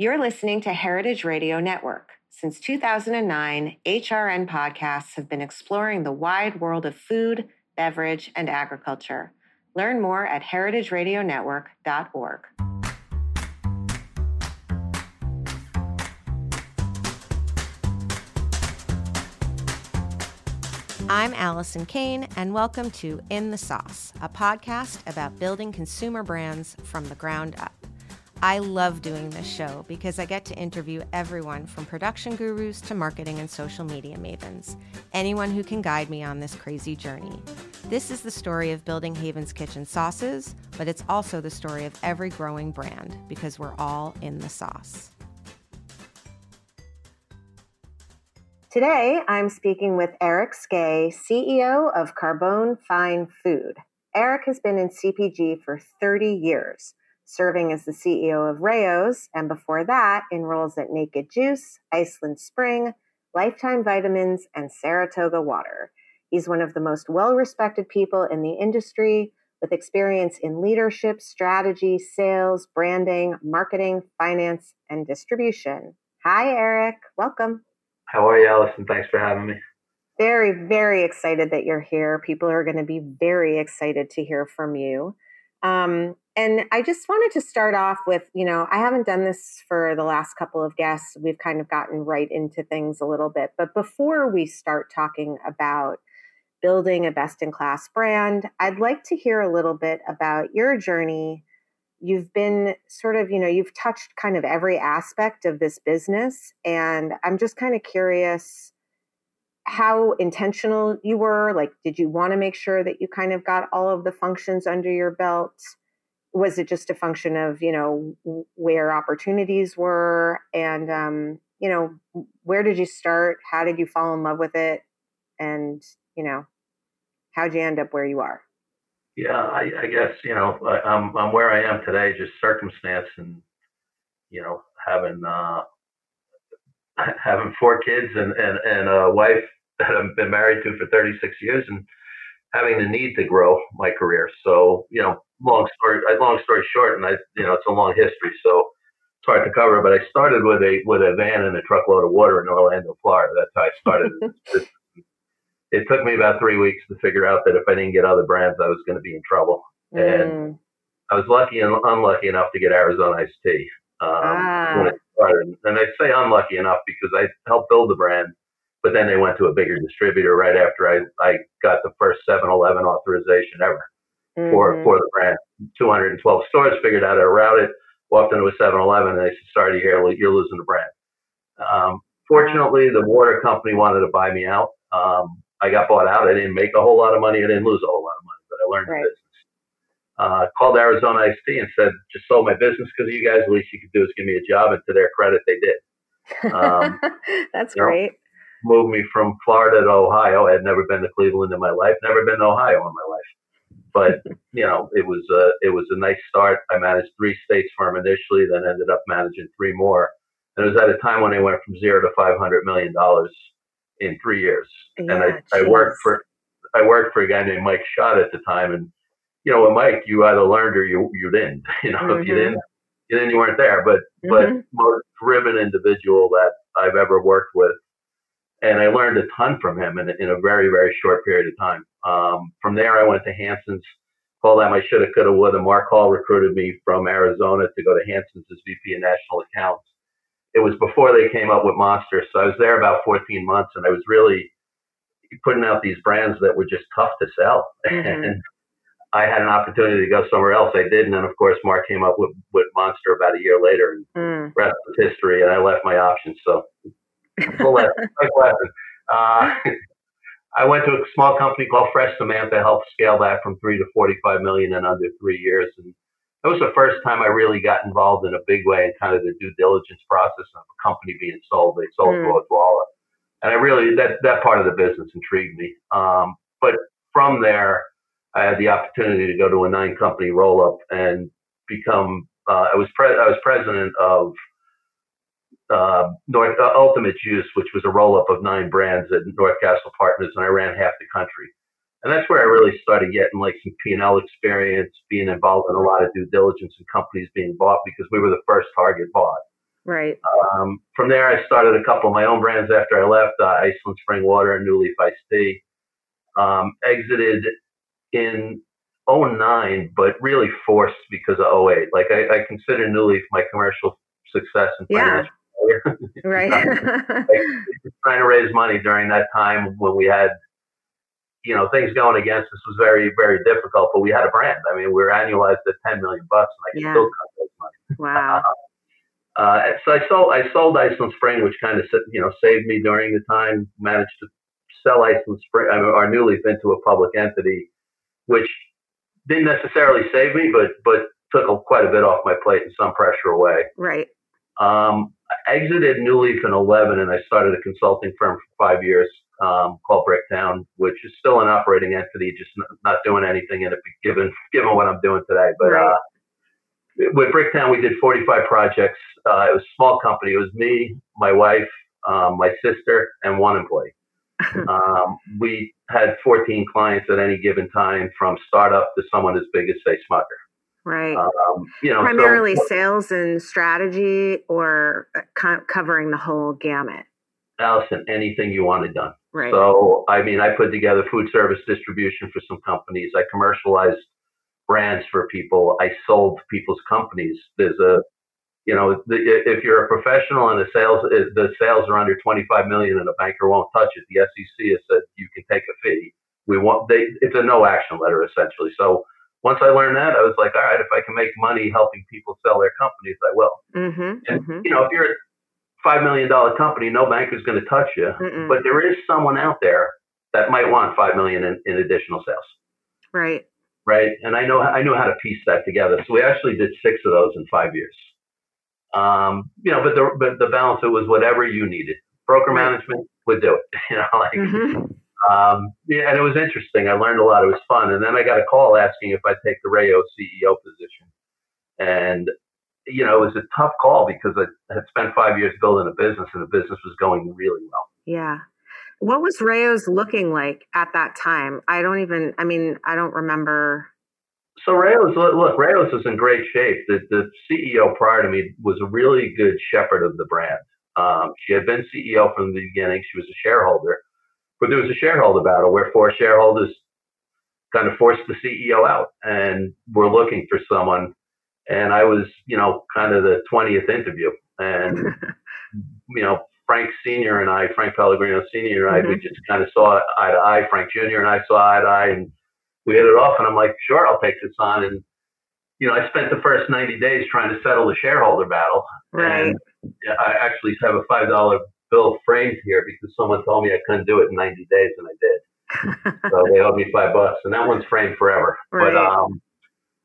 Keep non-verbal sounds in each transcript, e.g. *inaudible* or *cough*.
You're listening to Heritage Radio Network. Since 2009, HRN podcasts have been exploring the wide world of food, beverage, and agriculture. Learn more at heritageradionetwork.org. I'm Alison Cayne, and welcome to In the Sauce, a podcast about building consumer brands from the ground up. I love doing this show because I get to interview everyone from production gurus to marketing and social media mavens, anyone who can guide me on this crazy journey. This is the story of building Haven's Kitchen sauces, but it's also the story of every growing brand because we're all in the sauce. Today, I'm speaking with Eric Skae, CEO of Carbone Fine Food. Eric has been in CPG for 30 years serving as the CEO of Rao's, and before that, in roles at Naked Juice, Iceland Spring, Lifetime Vitamins, and Saratoga Water. He's one of the most well respected people in the industry with experience in leadership, strategy, sales, branding, marketing, finance, and distribution. Hi, Eric. Welcome. How are you, Alison? Thanks for having me. Very, very excited that you're here. People are going to be very excited to hear from you. Um, and I just wanted to start off with, you know, I haven't done this for the last couple of guests. We've kind of gotten right into things a little bit. But before we start talking about building a best in class brand, I'd like to hear a little bit about your journey. You've been sort of, you know, you've touched kind of every aspect of this business. And I'm just kind of curious how intentional you were. Like, did you want to make sure that you kind of got all of the functions under your belt? Was it just a function of you know where opportunities were? And um, you know where did you start? How did you fall in love with it? And you know how'd you end up where you are? Yeah i, I guess you know I, am I'm, I'm where i am today just circumstance and you know having uh *laughs* having four kids and and, and a wife that i've been married to for 36 years and having the need to grow my career so you know long story, uh, long story short, and I, you know, it's a long history, so it's hard to cover. But I started with a with a van and a truckload of water in Orlando, Florida. That's how I started. it *laughs* took me about three weeks to figure out that if I didn't get other brands, I was going to be in trouble. Mm. And I was lucky and unlucky enough to get Arizona iced tea um, ah. when it started. And I say unlucky enough because I helped build the brand, but then they went to a bigger distributor right after I, I got the first 7-Eleven authorization ever mm-hmm. for for the brand. 212 stores figured out how to route it. Walked into a 7-Eleven and they said, "Sorry to hear, you're losing the brand." Um, fortunately, the water company wanted to buy me out. Um, I got bought out. I didn't make a whole lot of money. I didn't lose a whole lot of money, but I learned right. the business. Uh, called Arizona Tea and said, just sold my business because of you guys. The least you could do is give me a job. And to their credit, they did. Um, *laughs* That's great. Know, moved me from Florida to Ohio. I had never been to Cleveland in my life, never been to Ohio in my life but *laughs* you know, it was a it was a nice start. I managed three states for him initially, then ended up managing three more. And it was at a time when I went from zero to five hundred million dollars in three years. Yeah, and I, I worked for I worked for a guy named Mike Schott at the time, and you know, with Mike, you either learned or you you didn't. *laughs* You know, mm-hmm. if you didn't, you didn't, you weren't there. But mm-hmm. but most driven individual that I've ever worked with and I learned a ton from him in, in a very, very short period of time. Um, from there, I went to Hansen's. Call them I should have, could have, would have. Mark Hall recruited me from Arizona to go to Hansen's as VP of National Accounts. It was before they came up with Monster, so I was there about 14 months, and I was really putting out these brands that were just tough to sell. *laughs* Mm-hmm. and I had an opportunity to go somewhere else. I didn't, and of course Mark came up with, with Monster about a year later, and mm. rest is history. And I left my options. So full lesson. lesson. Uh, *laughs* I went to a small company called Fresh Samantha, helped scale that from three to 45 million in under three years. And that was the first time I really got involved in a big way in kind of the due diligence process of a company being sold. They sold mm. to Odwalla. And I really, that, that part of the business intrigued me. Um, but from there, I had the opportunity to go to a nine company roll up and become, uh, I was pre- I was president of uh, North uh, Ultimate Juice, which was a roll up of nine brands at North Castle Partners, and I ran half the country. And that's where I really started getting like some P&L experience, being involved in a lot of due diligence and companies being bought because we were the first target bought. Right. Um, from there, I started a couple of my own brands after I left uh, Iceland Spring Water and New Leaf Iced Tea. Um, exited in 09, but really forced because of 08. Like I, I consider New Leaf my commercial success and financial. Yeah. Right. like, *laughs* trying to raise money during that time when we had, you know, things going against us was very, very difficult. But we had a brand. I mean, we were annualized at 10 million bucks, and I Yeah. still cut those money. wow. *laughs* Uh, so I sold I sold Iceland Spring, which kind of you know saved me during the time. Managed to sell Iceland Spring, I mean, our New Leaf into a public entity, which didn't necessarily save me, but but took a, quite a bit off my plate and some pressure away. Right. Um, exited New Leaf in 11, and I started a consulting firm for five years um, called Bricktown, which is still an operating entity, just n- not doing anything in it, given given what I'm doing today. But Right. uh, with Bricktown, we did 45 projects. Uh, it was a small company. It was me, my wife, um, my sister, and one employee. *laughs* um, we had 14 clients at any given time, from startup to someone as big as say Smucker. Right. Um, you know, so- Primarily sales and strategy or uh, co- covering the whole gamut. Alison, anything you wanted done. Right. So, I mean, I put together food service distribution for some companies. I commercialized brands for people. I sold people's companies. There's a, you know, the, if you're a professional and the sales, the sales are under 25 million and a banker won't touch it, the SEC has said you can take a fee. We want they, it's a no action letter essentially. So once I learned that, I was like, all right, if I can make money helping people sell their companies, I will. mm-hmm. And mm-hmm. you know, if you're a five million dollar company, no banker's going to touch you. Mm-mm. But there is someone out there that might want five million in, in additional sales, Right. right? And I know I knew how to piece that together. So we actually did six of those in five years. Um, you know, but the but the balance it was whatever you needed. Broker management would do it. *laughs* You know, like hmm um, yeah, and it was interesting. I learned a lot. It was fun. And then I got a call asking if I'd take the Rao CEO position. And, you know, it was a tough call because I had spent five years building a business and the business was going really well. Yeah. What was Rao's looking like at that time? I don't even, I mean, I don't remember. So Rao's, look, Rao's was in great shape. The, the CEO prior to me was a really good shepherd of the brand. Um, she had been CEO from the beginning. She was a shareholder, but there was a shareholder battle where four shareholders kind of forced the CEO out and were looking for someone. And I was, you know, kind of the 20th interview. And, *laughs* you know, Frank Sr. and I, Frank Pellegrino Sr. and I, we mm-hmm. just kind of saw eye to eye. Frank Jr. and I saw eye to eye. And we hit it off. And I'm like, sure, I'll take this on. And, you know, I spent the first 90 days trying to settle the shareholder battle. right. And yeah, I actually have a $5 bill framed here because someone told me I couldn't do it in 90 days, and I did. So they *laughs* owed me five bucks, and that one's framed forever. Right. But um,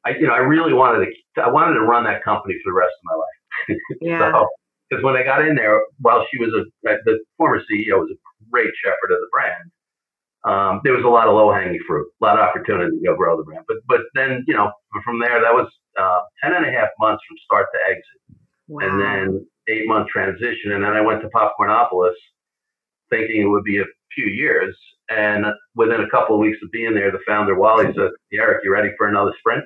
I, you know, I really wanted to, I wanted to run that company for the rest of my life. *laughs* yeah. So, because when I got in there, while she was a, the former CEO was a great shepherd of the brand, um, there was a lot of low hanging fruit, a lot of opportunity to go grow the brand. But, but then, you know, from there, that was uh, 10 and a half months from start to exit wow. and then eight month transition. And then I went to Popcornopolis thinking it would be a few years. And within a couple of weeks of being there, the founder, Wally, said, Eric, you ready for another sprint?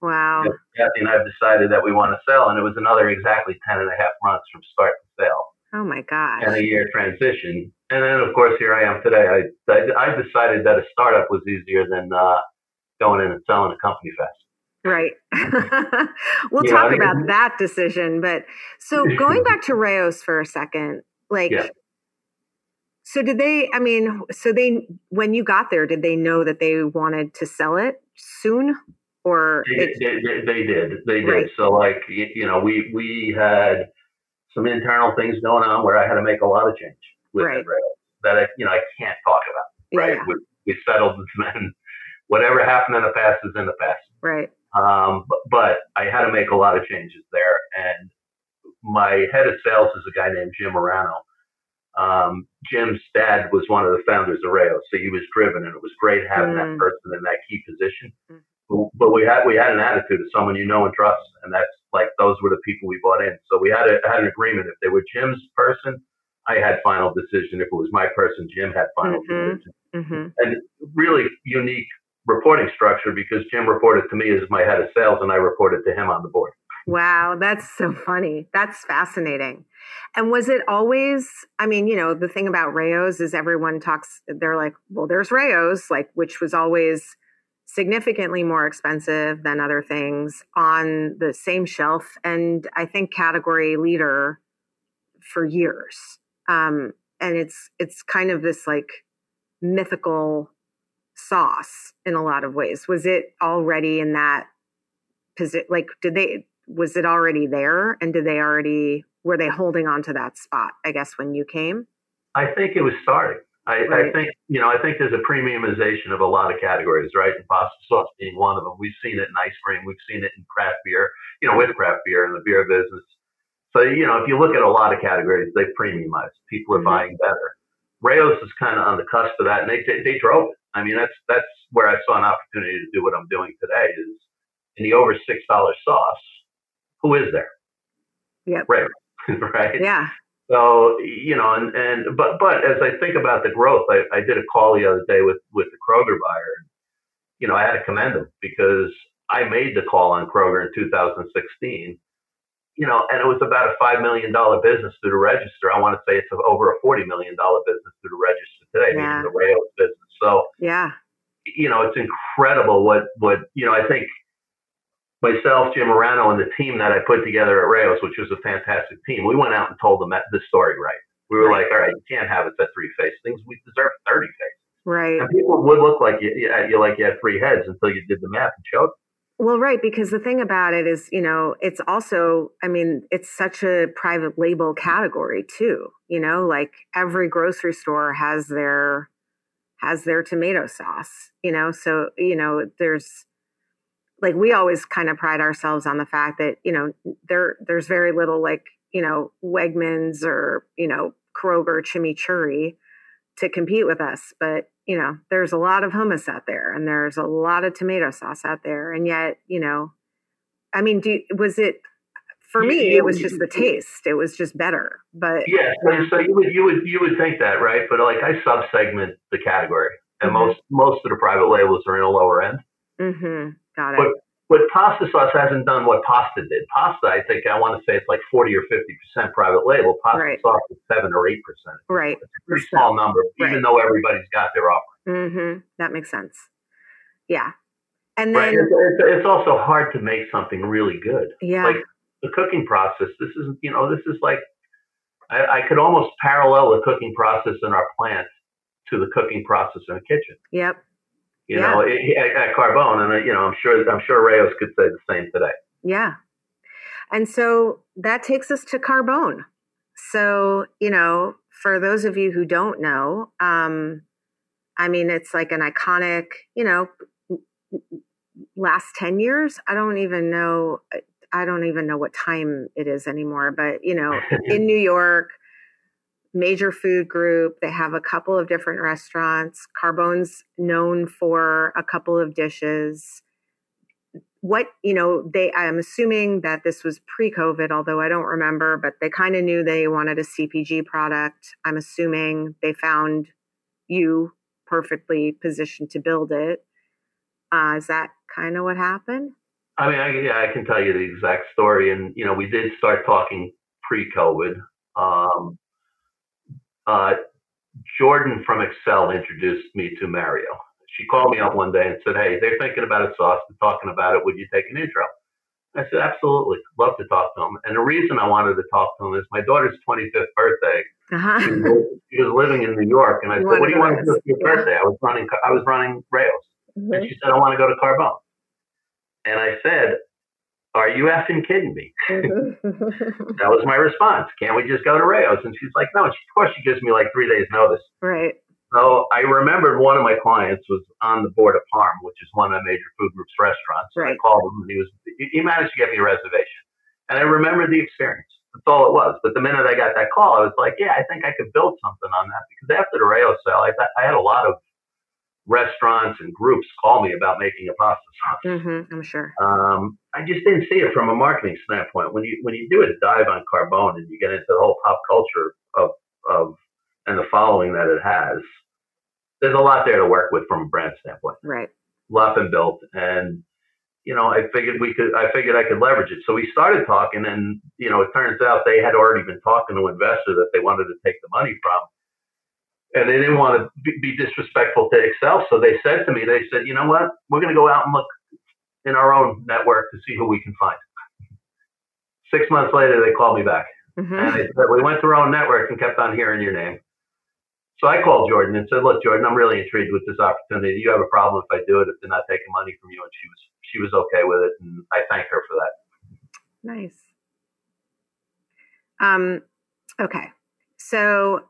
wow. Kathy and I have decided that we want to sell. And it was another exactly 10 and a half months from start to sale Oh my gosh. and a year transition. And then, of course, here I am today. I, I, I decided that a startup was easier than uh, going in and selling a company fast. Right. *laughs* we'll Yeah, talk I about that decision. But so *laughs* going back to Rao's for a second, like, Yeah. so did they, I mean, so they, when you got there, did they know that they wanted to sell it soon? Or They, it, they, they, they did. They did. Right. So, like, you, know, we we had some internal things going on where I had to make a lot of change with Right. Rao's that I, you know, I can't talk about. Right. yeah, We, we settled *laughs* and whatever happened in the past is in the past. right. Um, but, but I had to make a lot of changes there. And my head of sales is a guy named Jim Morano. Um, Jim's dad was one of the founders of Rao, so he was driven, and it was great having Mm. that person in that key position. Mm. But, but we had we had an attitude of someone you know and trust, and that's like those were the people we bought in. So we had a, had an agreement. If they were Jim's person, I had final decision. If it was my person, Jim had final Mhm. decision hmm and really unique reporting structure because Jim reported to me as my head of sales and I reported to him on the board. wow, that's so funny. That's fascinating. And was it always, I mean, you know, the thing about Rao's is everyone talks, they're like, well, there's Rao's, like, which was always significantly more expensive than other things on the same shelf. And I think category leader for years. Um, and it's, it's kind of this like mythical sauce in a lot of ways. Was it already in that position? Like, did they, was it already there and did they already were they holding on to that spot i guess when you came i think it was starting I, right. I think you know i think there's a premiumization of a lot of categories right and pasta sauce being one of them we've seen it in ice cream we've seen it in craft beer you know with craft beer in the beer business so you know if you look at a lot of categories they premiumize. people are mm-hmm. buying better Rao's is kind of on the cusp of that, and they, they, they drove it. I mean, that's that's where I saw an opportunity to do what I'm doing today. Is in the over six dollar sauce, who is there? Yeah. Right. *laughs* right. Yeah. So you know, and and but but as I think about the growth, I, I did a call the other day with with the Kroger buyer. And, you know, I had to commend them because I made the call on Kroger in 2016. You know, and it was about a five million dollar business through the register. I want to say it's over a forty million dollar business through the register today, yeah. meaning the Rao's business. So yeah, you know, it's incredible what what you know. I think myself, Jim Morano, and the team that I put together at Rao's, which was a fantastic team, we went out and told them the story right. We were right. like, all right, you can't have it at three face things. We deserve 30 face. Right. And people would look like you, you like you had three heads until you did the math and showed. Well, right, because the thing about it is, you know, it's also, I mean, it's such a private label category too. You know, like every grocery store has their has their tomato sauce. You know, so you know, there's like we always kind of pride ourselves on the fact that you know there there's very little like you know Wegmans or you know Kroger chimichurri to compete with us, but you know there's a lot of hummus out there and there's a lot of tomato sauce out there, and yet you know, I mean, do was it? For me, it was just the taste. It was just better. But yeah, so you would you would you would think that, right? But like I sub segment the category, and mm-hmm. most most of the private labels are in a lower end. Mm-hmm. Got it. But, but pasta sauce hasn't done what pasta did. Pasta, I think, I want to say it's like 40 or 50% private label. Pasta right. sauce is 7 or 8%. Right. It's a pretty small number, right. even though everybody's got their offering. Mm-hmm. That makes sense. Yeah. And then. Right. It's, it's, it's, also hard to make something really good. Yeah. Like the cooking process, this is, you know, this is like, I, I could almost parallel the cooking process in our plant to the cooking process in a kitchen. Yep you yeah. know, it, at Carbone, and uh, you know, I'm sure I'm sure Rao's could say the same today. Yeah, and so that takes us to Carbone. So you know, for those of you who don't know, um, I mean, it's like an iconic, you know, last ten years. I don't even know. I don't even know what time it is anymore, but you know, *laughs* in New York, major food group. They have a couple of different restaurants. Carbone's known for a couple of dishes. What, you know, they, I'm assuming that this was pre COVID, although I don't remember, but they kind of knew they wanted a CPG product. I'm assuming they found you perfectly positioned to build it. Uh, is that kind of what happened? I mean, I, yeah, I can tell you the exact story. And, you know, we did start talking pre COVID. Um, uh, Jordan from Excel introduced me to Mario. She called me up one day and said, "Hey, they're thinking about a sauce. They're talking about it. Would you take an intro?" I said, "Absolutely, love to talk to him." And the reason I wanted to talk to him is my daughter's 25th birthday. Uh-huh. She, was, she, was, living in New York, and I you said, "What do you want to do for your yeah. birthday?" I was running. I was running Rao's, mm-hmm. and she said, "I want to go to Carbone." And I said, are you effing kidding me? *laughs* that was my response. Can't we just go to Rao's? And she's like, no. And she, of course, she gives me like three days notice. Right. So I remembered one of my clients was on the board of Parm, which is one of the major food groups restaurants. Right. I called him and he was he managed to get me a reservation. And I remembered the experience. That's all it was. But the minute I got that call, I was like, yeah, I think I could build something on that because after the Rao's sale, I, I had a lot of restaurants and groups call me about making a pasta sauce. Mm-hmm, I'm sure. Um, I just didn't see it from a marketing standpoint. When you when you do a dive on Carbone and you get into the whole pop culture of of and the following that it has, there's a lot there to work with from a brand standpoint. Right. Love and built, and you know, I figured we could, I figured I could leverage it. So we started talking, and you know, it turns out they had already been talking to an investor that they wanted to take the money from, and they didn't want to be, be disrespectful to Excel. So they said to me, they said, you know what, we're going to go out and look in our own network to see who we can find. Six months later, they called me back, mm-hmm. and they said we went through our own network and kept on hearing your name. So I called Jordan and said, "Look, Jordan, I'm really intrigued with this opportunity. Do you have a problem if I do it if they're not taking money from you?" And she was she was okay with it, and I thank her for that. Nice. Um, okay, so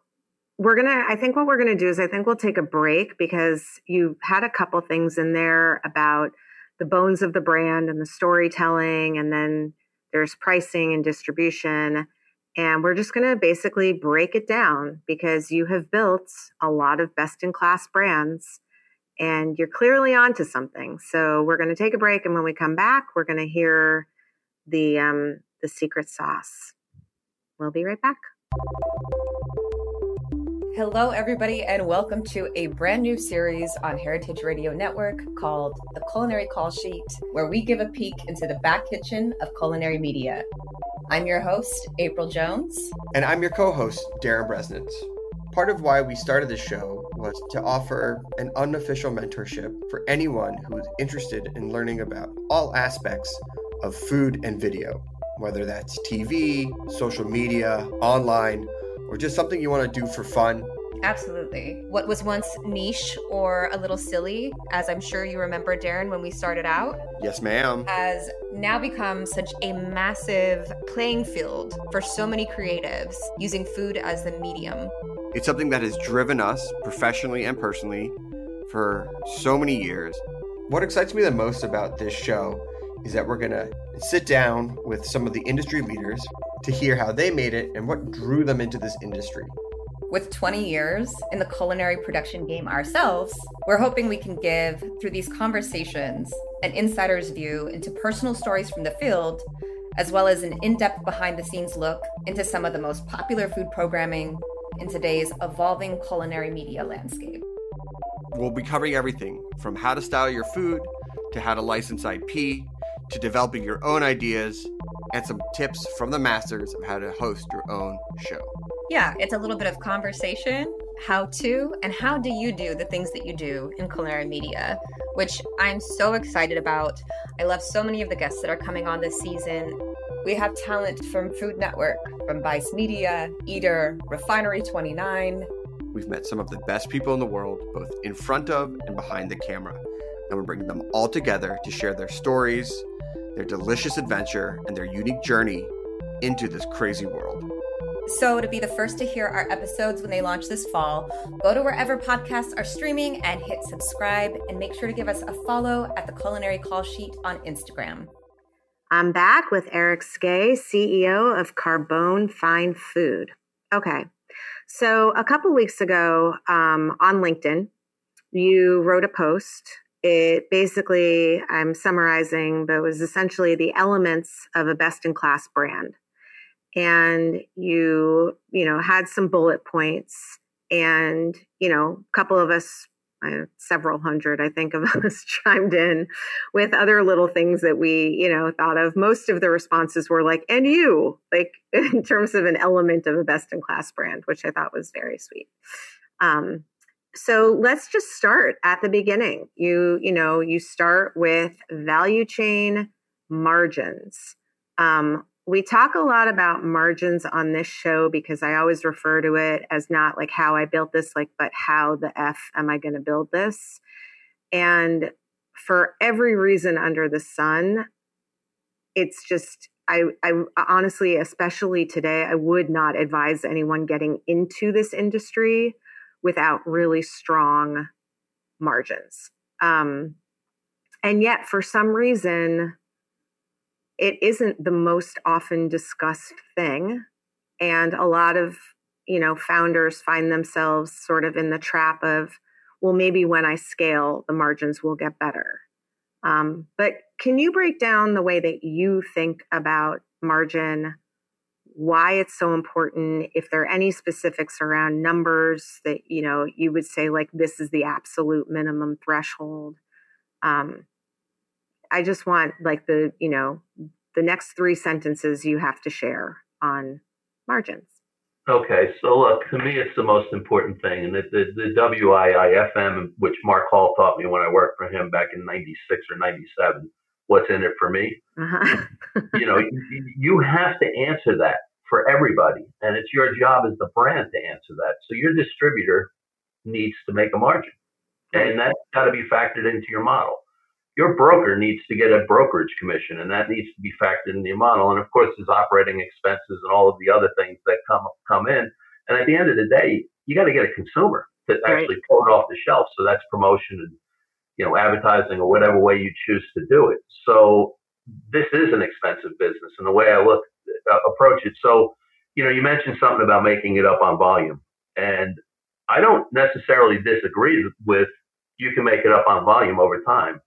we're gonna. I think what we're gonna do is I think we'll take a break because you had a couple things in there about the bones of the brand and the storytelling, and then there's pricing and distribution. And we're just going to basically break it down because you have built a lot of best in class brands and you're clearly onto something. So we're going to take a break. And when we come back, we're going to hear the, um, the secret sauce. We'll be right back. Hello, everybody, and welcome to a brand new series on Heritage Radio Network called The Culinary Call Sheet, where we give a peek into the back kitchen of culinary media. I'm your host, April Jones. And I'm your co host, Darren Bresnitz. Part of why we started this show was to offer an unofficial mentorship for anyone who is interested in learning about all aspects of food and video, whether that's TV, social media, online or just something you want to do for fun. Absolutely. What was once niche or a little silly, as I'm sure you remember, Darren, when we started out. Yes, ma'am. Has now become such a massive playing field for so many creatives using food as the medium. It's something that has driven us professionally and personally for so many years. What excites me the most about this show is that we're going to sit down with some of the industry leaders to hear how they made it and what drew them into this industry. With 20 years in the culinary production game ourselves, we're hoping we can give, through these conversations, an insider's view into personal stories from the field, as well as an in depth behind the scenes look into some of the most popular food programming in today's evolving culinary media landscape. We'll be covering everything from how to style your food to how to license IP to developing your own ideas and some tips from the masters of how to host your own show. Yeah, it's a little bit of conversation, how to, and how do you do the things that you do in culinary media, which I'm so excited about. I love so many of the guests that are coming on this season. We have talent from Food Network, from Vice Media, Eater, Refinery 29. We've met some of the best people in the world, both in front of and behind the camera. And we're bringing them all together to share their stories, their delicious adventure, and their unique journey into this crazy world. So, to be the first to hear our episodes when they launch this fall, go to wherever podcasts are streaming and hit subscribe, and make sure to give us a follow at the Culinary Call Sheet on Instagram. I'm back with Eric Skae, CEO of Carbone Fine Food. Okay, so a couple weeks ago um, on LinkedIn, you wrote a post it basically i'm summarizing but was essentially the elements of a best in class brand. And you you know had some bullet points and you know a couple of us uh, several hundred i think of *laughs* us chimed in with other little things that we you know thought of. Most of the responses were like and you like *laughs* in terms of an element of a best in class brand which i thought was very sweet. Um, so let's just start at the beginning. You you know you start with value chain margins. Um, we talk a lot about margins on this show because i always refer to it as not like how i built this like but how the f am i going to build this? And for every reason under the sun it's just I, I honestly especially today i would not advise anyone getting into this industry without really strong margins. Um, and yet, for some reason, it isn't the most often discussed thing. And a lot of, you know, founders find themselves sort of in the trap of, well, maybe when I scale, the margins will get better. Um, but can you break down the way that you think about margin why it's so important if there are any specifics around numbers that you know you would say like this is the absolute minimum threshold um, I just want like the, you know, the next three sentences you have to share on margins. Okay, so look, to me, it's the most important thing. And the, the, the WIIFM, which Mark Hall taught me when I worked for him back in 96 or 97, what's in it for me? Uh-huh. *laughs* you know, you, you have to answer that for everybody. And it's your job as the brand to answer that. So your distributor needs to make a margin. And that's got to be factored into your model your broker needs to get a brokerage commission, and that needs to be factored in the model. And of course, there's operating expenses and all of the other things that come come in. And at the end of the day, you got to get a consumer to actually right. pull it off the shelf. So that's promotion and you know advertising or whatever way you choose to do it. So this is an expensive business, and the way I look uh, approach it. So you know, you mentioned something about making it up on volume, and I don't necessarily disagree with you can make it up on volume over time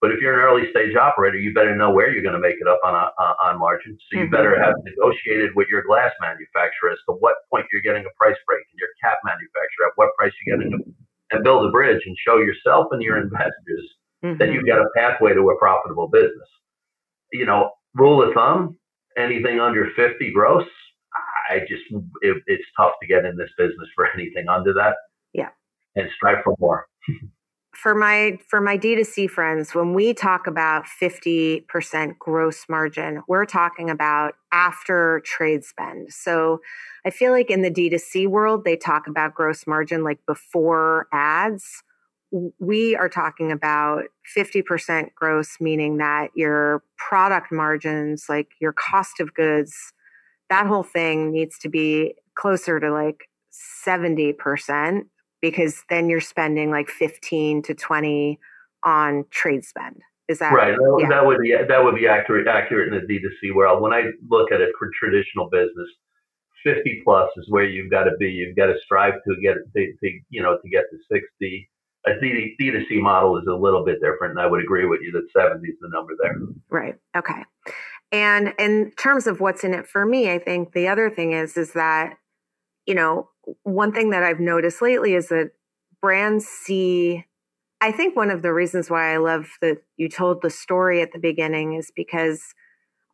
but if you're an early stage operator, you better know where you're going to make it up on a, on margin. So you mm-hmm. better have negotiated with your glass manufacturer as to what point you're getting a price break, and your cap manufacturer at what price you're getting, a, and build a bridge and show yourself and your investors mm-hmm. that you've got a pathway to a profitable business. You know, rule of thumb: anything under 50 gross, I just it, it's tough to get in this business for anything under that. Yeah, and strive for more. *laughs* for my for my D2C friends, when we talk about 50% gross margin, we're talking about after trade spend. So I feel like in the D2C world, they talk about gross margin like before ads. We are talking about 50% gross, meaning that your product margins, like your cost of goods, that whole thing needs to be closer to like 70% because then you're spending like 15 to 20 on trade spend. Is that right? That, yeah. that would be that would be accurate accurate in the D2C world. When I look at it for traditional business, 50 plus is where you've got to be. You've got to strive to get to, to you know to get to 60. A D, D2C model is a little bit different, and I would agree with you that 70 is the number there. Right. Okay. And in terms of what's in it for me, I think the other thing is is that you know one thing that I've noticed lately is that brands see. I think one of the reasons why I love that you told the story at the beginning is because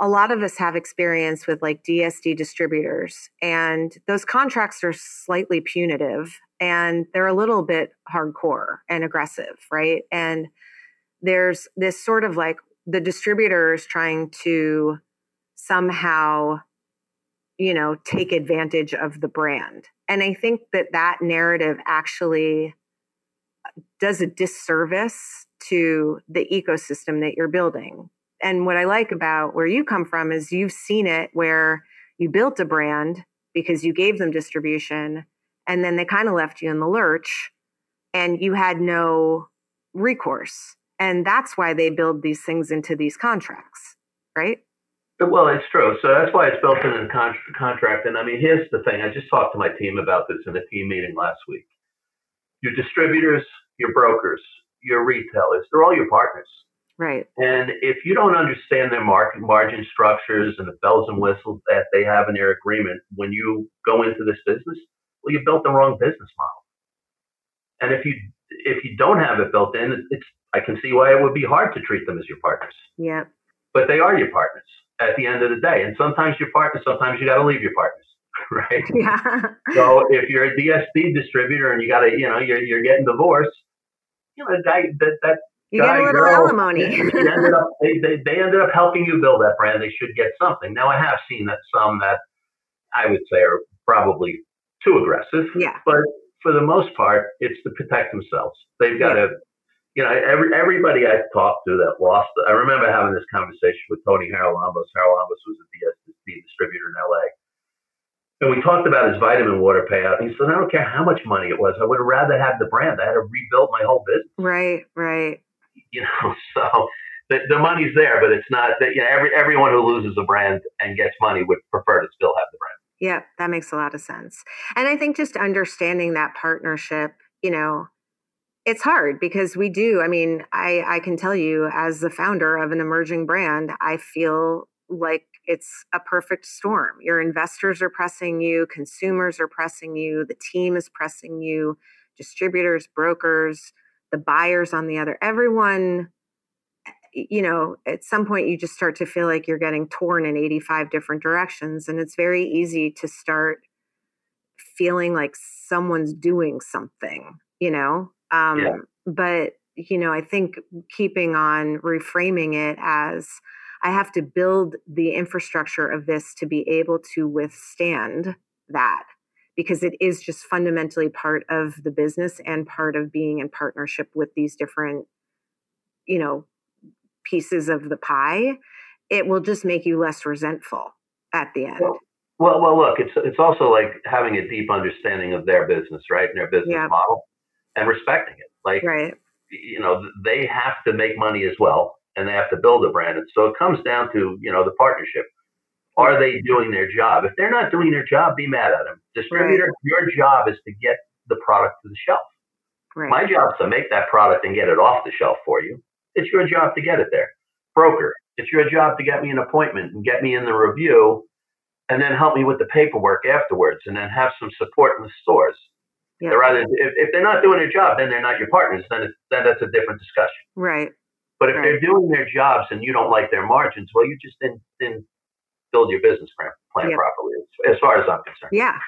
a lot of us have experience with like DSD distributors, and those contracts are slightly punitive and they're a little bit hardcore and aggressive, right? And there's this sort of like the distributor is trying to somehow you know take advantage of the brand and i think that that narrative actually uh, does a disservice to the ecosystem that you're building. And what i like about where you come from is you've seen it where you built a brand because you gave them distribution and then they kind of left you in the lurch and you had no recourse. And that's why they build these things into these contracts right well, it's true. So that's why it's built in a con- contract. And I mean, here's the thing. I just talked to my team about this in a team meeting last week. Your distributors, your brokers, your retailers, they're all your partners. Right. And if you don't understand their market margin structures and the bells and whistles that they have in their agreement when you go into this business, well, you built the wrong business model. And if you if you don't have it built in, it's I can see why it would be hard to treat them as your partners. Yeah. But they are your partners at the end of the day. And sometimes your partner, sometimes you got to leave your partners, *laughs* right? Yeah. so if you're a DSD distributor and you got to, you know, you're, you're getting divorced, you know, that, that, that you guy, get a little girl, alimony. ended up, they, they, they ended up helping you build that brand. They should get something. Now, I have seen that some that I would say are probably too aggressive. Yeah. But for the most part, it's to protect themselves. They've got yeah. to you know, every everybody I talked to that lost. I remember having this conversation with Tony Haralambos. Haralambos was a DSD distributor in LA, and we talked about his vitamin water payout. He said, "I don't care how much money it was. I would have rather have the brand. I had to rebuild my whole business." Right, right. You know, *laughs* so the, the money's there, but it's not that you know every everyone who loses a brand and gets money would prefer to still have the brand. Yeah, that makes a lot of sense. And I think just understanding that partnership, you know, it's hard because we do i mean i i can tell you as the founder of an emerging brand i feel like it's a perfect storm your investors are pressing you consumers are pressing you the team is pressing you distributors brokers the buyers on the other everyone eh, you know, at some point you just start to feel like you're getting torn in 85 different directions. And it's very easy to start feeling like someone's doing something, you know? Um, yeah. But, you know, I think keeping on reframing it as I have to build the infrastructure of this to be able to withstand that because it is just fundamentally part of the business and part of being in partnership with these different you know pieces of the pie it will just make you less resentful at the end well, well, well look it's it's also like having a deep understanding of their business right and their business yeah. model and respecting it like right you know they have to make money as well and they have to build a brand and so it comes down to you know the partnership are they doing their job? If they're not doing their job, be mad at them. Distributor, right. your job is to get the product to the shelf. Right. My job is to make that product and get it off the shelf for you. It's your job to get it there. Broker, it's your job to get me an appointment and get me in the review and then help me with the paperwork afterwards and then have some support in the stores. Yeah. They're either, if, if they're not doing their job, then they're not your partners. Then, it's, then that's a different discussion. Right. But if right. they're doing their jobs and you don't like their margins, well, you just didn't, didn't build your business plan, plan yep. properly, as far as I'm concerned. Yeah.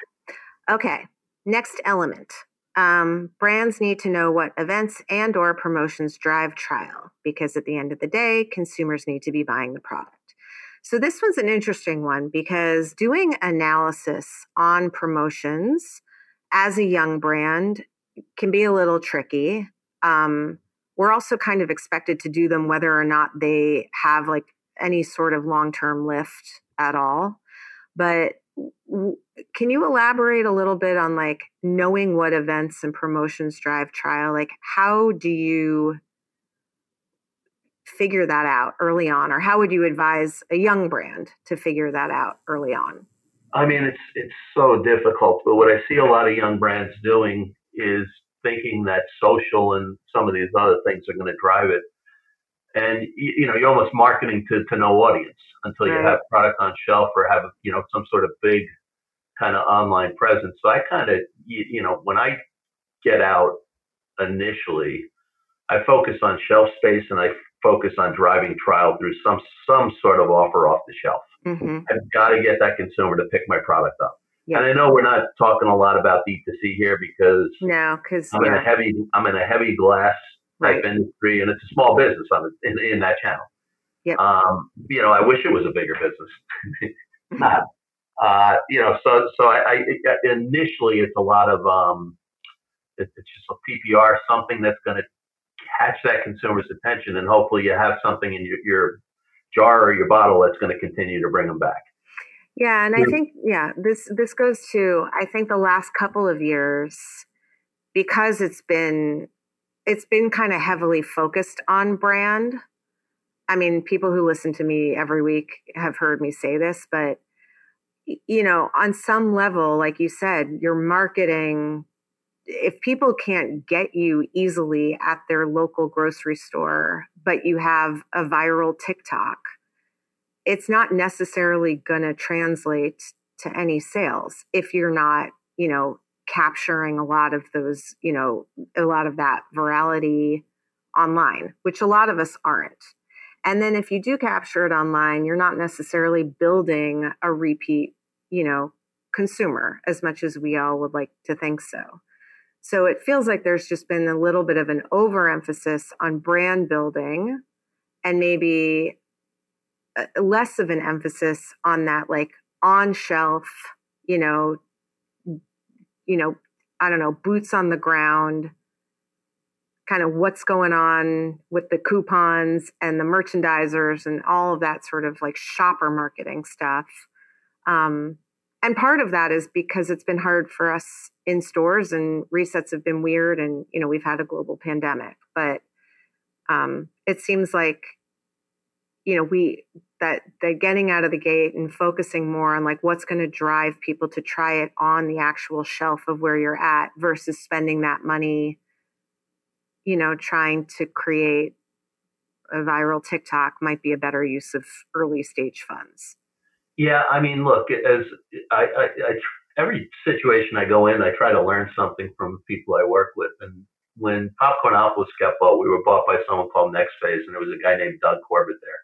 Okay. Next element. Um, brands need to know what events and or promotions drive trial because at the end of the day consumers need to be buying the product so this one's an interesting one because doing analysis on promotions as a young brand can be a little tricky um, we're also kind of expected to do them whether or not they have like any sort of long-term lift at all. But w- can you elaborate a little bit on like knowing what events and promotions drive trial? Like, how do you figure that out early on, or how would you advise a young brand to figure that out early on? I mean, it's it's so difficult. But what I see a lot of young brands doing is thinking that social and some of these other things are going to drive it and you know you're almost marketing to, to no audience until you have product on shelf or have you know some sort of big kind of online presence so i kind of you, you know when i get out initially i focus on shelf space and i focus on driving trial through some some sort of offer off the shelf mm-hmm. i've got to get that consumer to pick my product up and I know we're not talking a lot about D2C here because no, because I'm yeah. in a heavy I'm in a heavy glass type right. industry, and it's a small business on in, in that channel. Yep. Um, you know, I wish it was a bigger business. Not. *laughs* Uh, you know, so so I, I, initially it's a lot of um, it, it's just a TPR, something that's going to catch that consumer's attention, and hopefully you have something in your, your jar or your bottle that's going to continue to bring them back. Yeah, and I think yeah, this this goes to I think the last couple of years because it's been it's been kind of heavily focused on brand. I mean, people who listen to me every week have heard me say this, but you know, on some level, like you said, your marketing, if people can't get you easily at their local grocery store, but you have a viral TikTok, it's not necessarily going to translate to any sales if you're not, you know, capturing a lot of those, you know, a lot of that virality online, which a lot of us aren't. And then if you do capture it online, you're not necessarily building a repeat, you know, consumer as much as we all would like to think so. So it feels like there's just been a little bit of an overemphasis on brand building and maybe less of an emphasis on that like on shelf, you know, you know, I don't know, boots on the ground, kind of what's going on with the coupons and the merchandisers and all of that sort of like shopper marketing stuff. Um, and part of that is because it's been hard for us in stores and resets have been weird and you know we've had a global pandemic. But um, it seems like you know we that the getting out of the gate and focusing more on like what's going to drive people to try it on the actual shelf of where you're at versus spending that money you know trying to create a viral tiktok might be a better use of early stage funds yeah i mean look as I, I, I every situation i go in i try to learn something from people i work with and when Popcornopolis kept bought, we were bought by someone called Next Phase, and there was a guy named Doug Corbett there.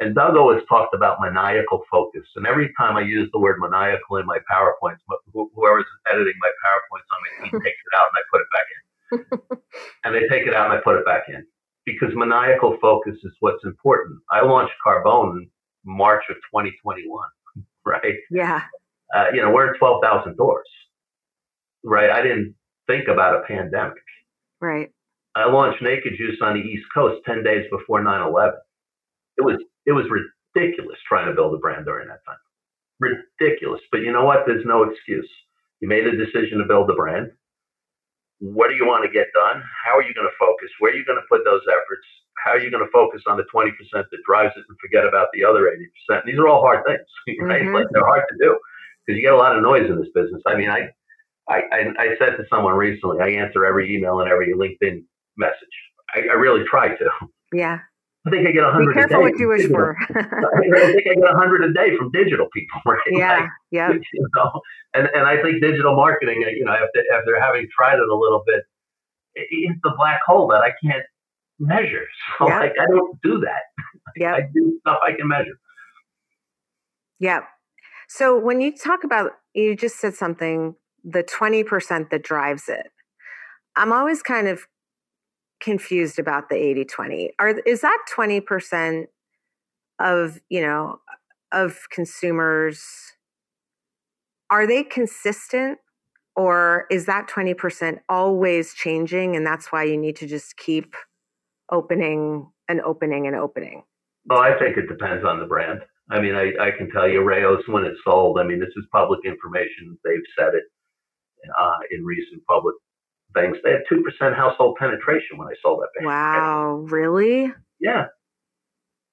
And Doug always talked about maniacal focus. And every time I use the word maniacal in my PowerPoints, whoever's editing my PowerPoints on me, he takes it out and I put it back in. *laughs* and they take it out and I put it back in. Because maniacal focus is what's important. I launched Carbone March of 2021, *laughs* right? Yeah. Uh, you know, we're in 12,000 doors, right? I didn't think about a pandemic. Right. I launched Naked Juice on the East Coast 10 days before 9 11. It was, it was ridiculous trying to build a brand during that time. Ridiculous. But you know what? There's no excuse. You made a decision to build a brand. What do you want to get done? How are you going to focus? Where are you going to put those efforts? How are you going to focus on the 20% that drives it and forget about the other 80%? These are all hard things, *laughs* right? Mm-hmm. Like they're hard to do because you get a lot of noise in this business. I mean, I, I, I, said to someone recently, I answer every email and every LinkedIn message. I, I really try to. Yeah. I think I get a hundred. Be careful what you wish for. *laughs* I think I get a hundred a day from digital people, *laughs* right? Yeah, like, yeah. *laughs* You know, and and I think digital marketing, uh, you know, after after having tried it a little bit, it's the black hole that I can't measure. So yeah. like I don't do that. Yeah, I do stuff I can measure. Yeah. So when you talk about, you just said something, the twenty percent that drives it. I'm always kind of confused about the 80 20 are is that 20% of you know of consumers are they consistent? Or is that 20% always changing and that's why you need to just keep opening and opening and opening? Well i think it depends on the brand. I mean i, I can tell you Rao's when it's sold. I mean this is public information. They've said it uh, in recent public things. They had two percent household penetration when I sold that band. Wow, really? Yeah.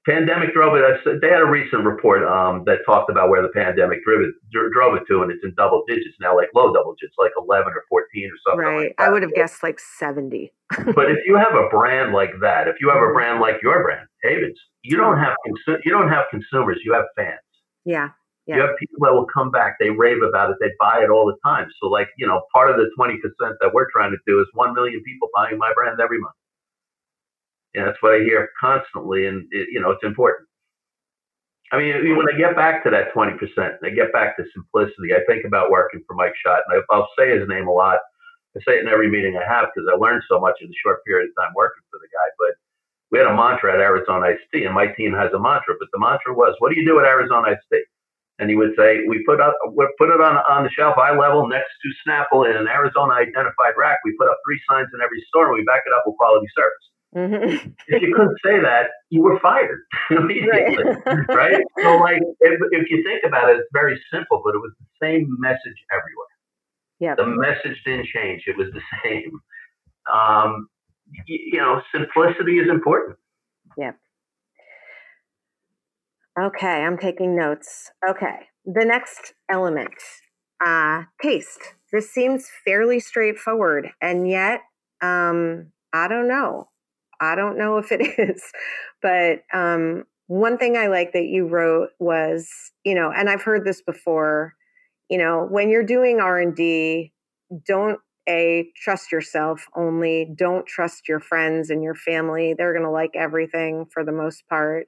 Pandemic drove it. They had a recent report um, that talked about where the pandemic drove it, drove it to, and it's in double digits now, like low double digits, like eleven or fourteen or something. Right. Like I would have guessed like seventy. *laughs* but if you have a brand like that, if you have a brand like your brand, Haven's, you don't have consu- you don't have consumers, you have fans. Yeah. Yeah. You have people that will come back, they rave about it, they buy it all the time. So, like, you know, part of the 20% that we're trying to do is 1 million people buying my brand every month. And that's what I hear constantly. And, it, you know, it's important. I mean, when I get back to that 20%, I get back to simplicity, I think about working for Mike Schott. And I, I'll say his name a lot. I say it in every meeting I have because I learned so much in a short period of time working for the guy. But we had a mantra at Arizona Iced Tea, and my team has a mantra. But the mantra was, what do you do at Arizona Iced Tea? And he would say, "We put up, we put it on on the shelf eye level next to Snapple in an Arizona identified rack. We put up three signs in every store, and we back it up with quality service." Mm-hmm. if you couldn't say that, you were fired *laughs* immediately, right. right? So, like, if, if you think about it, it's very simple, but it was the same message everywhere. Yeah, the message didn't change; it was the same. Um, you, you know, simplicity is important. Yeah. Okay, I'm taking notes. Okay, the next element uh, taste. This seems fairly straightforward, and yet, um, I don't know. I don't know if it *laughs* is, but um, one thing I like that you wrote was, you know, and I've heard this before. You know, when you're doing R and D, don't a trust yourself only. Don't trust your friends and your family. They're going to like everything for the most part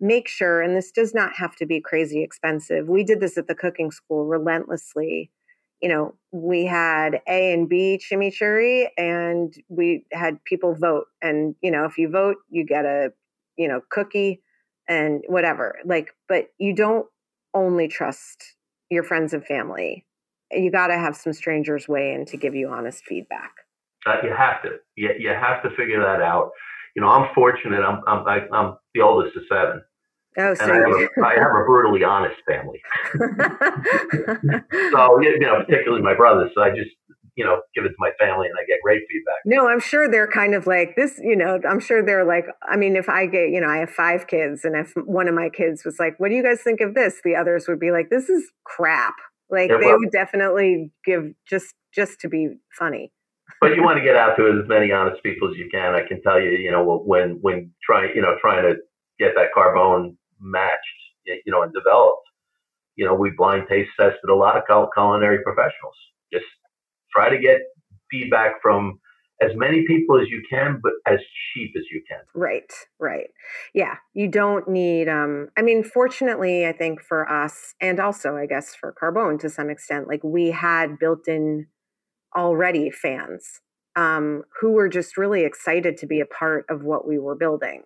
make sure, and this does not have to be crazy expensive. We did this at the cooking school relentlessly. You know, we had A and B chimichurri, and we had people vote. And, you know, if you vote, you get a, you know, cookie and whatever. Like, but you don't only trust your friends and family. You got to have some strangers weigh in to give you honest feedback. Uh, you have to. You, you have to figure that out you know, I'm fortunate. I'm I'm I, am i am the oldest of seven. Oh, so and I have, a, I have a brutally honest family. *laughs* so you know, particularly my brothers. So I just you know give it to my family, and I get great feedback. No, I'm sure they're kind of like this. You know, I'm sure they're like. I mean, if I get, you know, I have five kids, and if one of my kids was like, "What do you guys think of this?" The others would be like, "This is crap." Like they would definitely give just just to be funny *laughs* but you want to get out to as many honest people as you can. I can tell you, you know, when when trying, you know, trying to get that carbone matched, you know, and developed, you know, we blind taste tested a lot of culinary professionals. Just try to get feedback from as many people as you can, but as cheap as you can. Right, right. Yeah, you don't need. Um, I mean, fortunately, I think for us, and also I guess for Carbone to some extent, like we had built-in already fans um, who were just really excited to be a part of what we were building.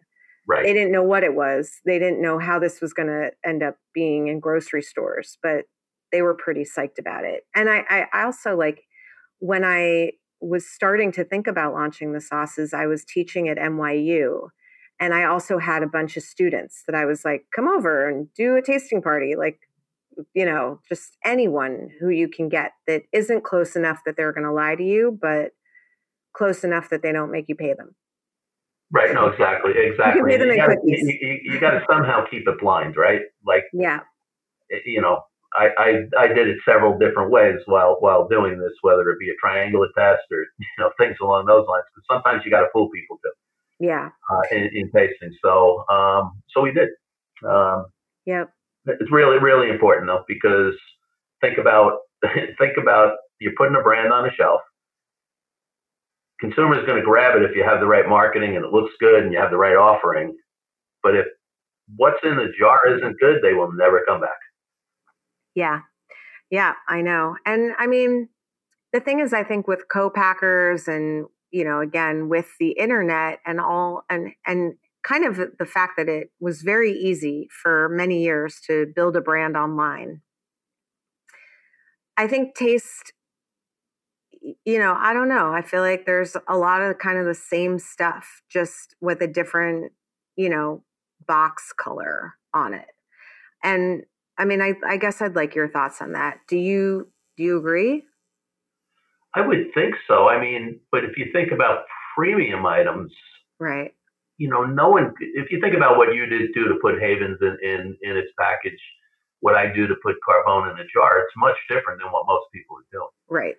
Right. They didn't know what it was. They didn't know how this was going to end up being in grocery stores, but they were pretty psyched about it. And I, I also like when I was starting to think about launching the sauces, I was teaching at NYU. And I also had a bunch of students that I was like, come over and do a tasting party. Like, you know, just anyone who you can get that isn't close enough that they're going to lie to you, but close enough that they don't make you pay them. Right. No, exactly. Exactly. You, you, gotta, you, you, you got to somehow keep it blind, right? Like, yeah, you know, I, I, I did it several different ways while while doing this, whether it be a triangular test or *laughs* you know things along those lines. Because sometimes you got to fool people too. Yeah. Uh, in, in tasting, so um, so we did. Um, yep. It's really really important though because think about *laughs* think about you're putting a brand on a shelf. Consumer is going to grab it if you have the right marketing and it looks good and you have the right offering. But if what's in the jar isn't good, they will never come back. Yeah. Yeah, I know. And I mean, the thing is, I think with co-packers and, you know, again, with the internet and all, and, and, kind of the fact that it was very easy for many years to build a brand online. I think taste, you know, I don't know. I feel like there's a lot of kind of the same stuff, just with a different, you know, box color on it. And I mean, I, I guess I'd like your thoughts on that. Do you do you agree? I would think so. I mean, but if you think about premium items, right? You know, no one. If you think about what you did do to put Haven's in in, in its package, what I do to put Carbone in a jar, it's much different than what most people are doing. Right.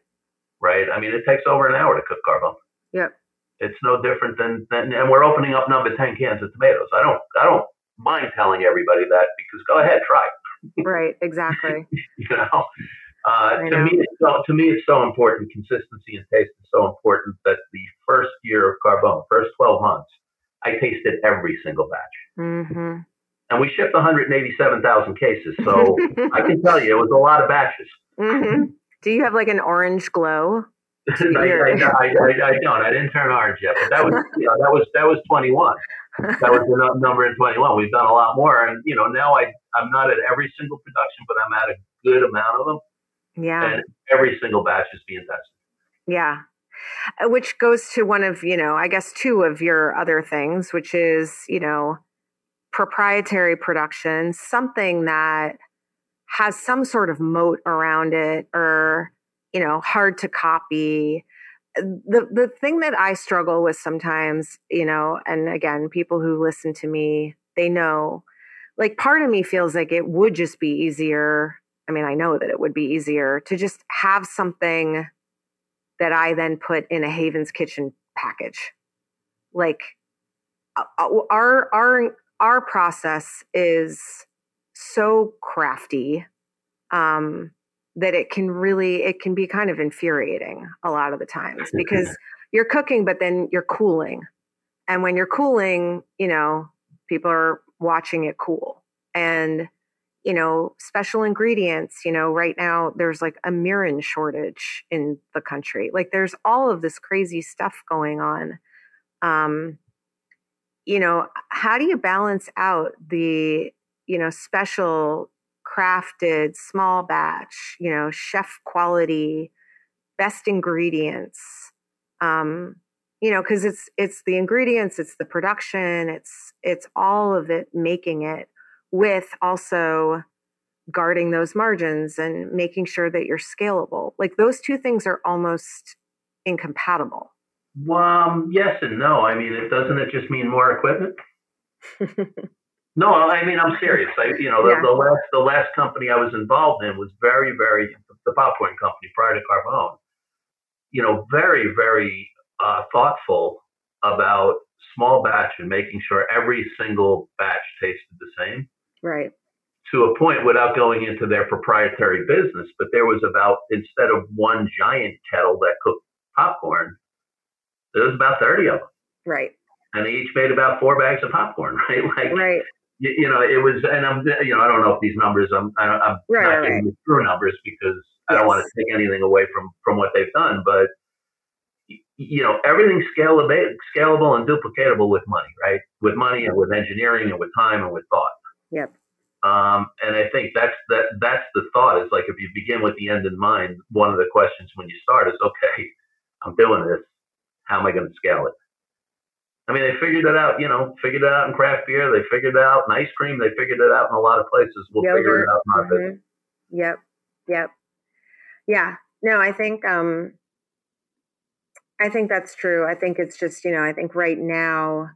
Right. I mean, it takes over an hour to cook Carbone. Yep. It's no different than, than and we're opening up number ten cans of tomatoes. I don't I don't mind telling everybody that because go ahead, try *laughs* right, exactly. you know, uh, to know. me, it's so, to me, it's so important. Consistency and taste is so important that the first year of Carbone, first 12 months, I tasted every single batch. Mm-hmm. And we shipped 187,000 cases. So *laughs* I can tell you, it was a lot of batches. Mm-hmm. Do you have like an orange glow? *laughs* I, I, I, I, don't. I didn't turn orange yet, but that was *laughs* you know, that was that was 21 that was the number in 21. We've done a lot more, and you know now I I'm not at every single production, but I'm at a good amount of them. Yeah. And every single batch is being tested. Yeah. Uh, which goes to one of you know I guess two of your other things, which is you know proprietary production, something that has some sort of moat around it, or you know hard to copy the the thing that I struggle with sometimes, you know, and again, people who listen to me, they know like part of me feels like it would just be easier. I mean, I know that it would be easier to just have something that I then put in a Haven's Kitchen package. Like uh, uh, our our our process is so crafty um that it can really it can be kind of infuriating a lot of the times *laughs* because you're cooking but then you're cooling. And when you're cooling you know people are watching it cool. And you know special ingredients you know right now there's like a mirin shortage in the country. Like there's all of this crazy stuff going on. Um you know how do you balance out the you know special crafted, small batch, you know, chef quality, best ingredients. Um, you know, because it's it's the ingredients, it's the production, it's it's all of it making it with also guarding those margins and making sure that you're scalable. Like those two things are almost incompatible. Um, yes and no. I mean, it doesn't it just mean more equipment? *laughs* No, I mean I'm serious. I, you know, the, yeah. the, last the last company I was involved in was very, very the popcorn company prior to Carbone. You know, very, very uh, thoughtful about small batch and making sure every single batch tasted the same. Right. To a point without going into their proprietary business, but there was about instead of one giant kettle that cooked popcorn, There was about 30 of them. Right. And they each made about four bags of popcorn, *laughs* right? Like, right. You, you, know, it was, and I'm, you know, I don't know if these numbers, I'm, I, I'm right, not right, giving right. the true numbers because I don't want to take anything away from from what they've done, but you know, everything's scalable, scalable and duplicatable with money, right? With money and with engineering and with time and with thought. Yep. Um, and I think that's that that's the thought is like if you begin with the end in mind, one of the questions when you start is, okay, I'm doing this. How am I going to scale it? I mean, they figured it out, you know, figured it out in craft beer. They figured it out in ice cream. They figured it out in a lot of places. We'll Yogurt. figure it out in our Mhm. business. Yep. Yep. Yeah. No, I think um I think that's true. I think it's just, you know, I think right now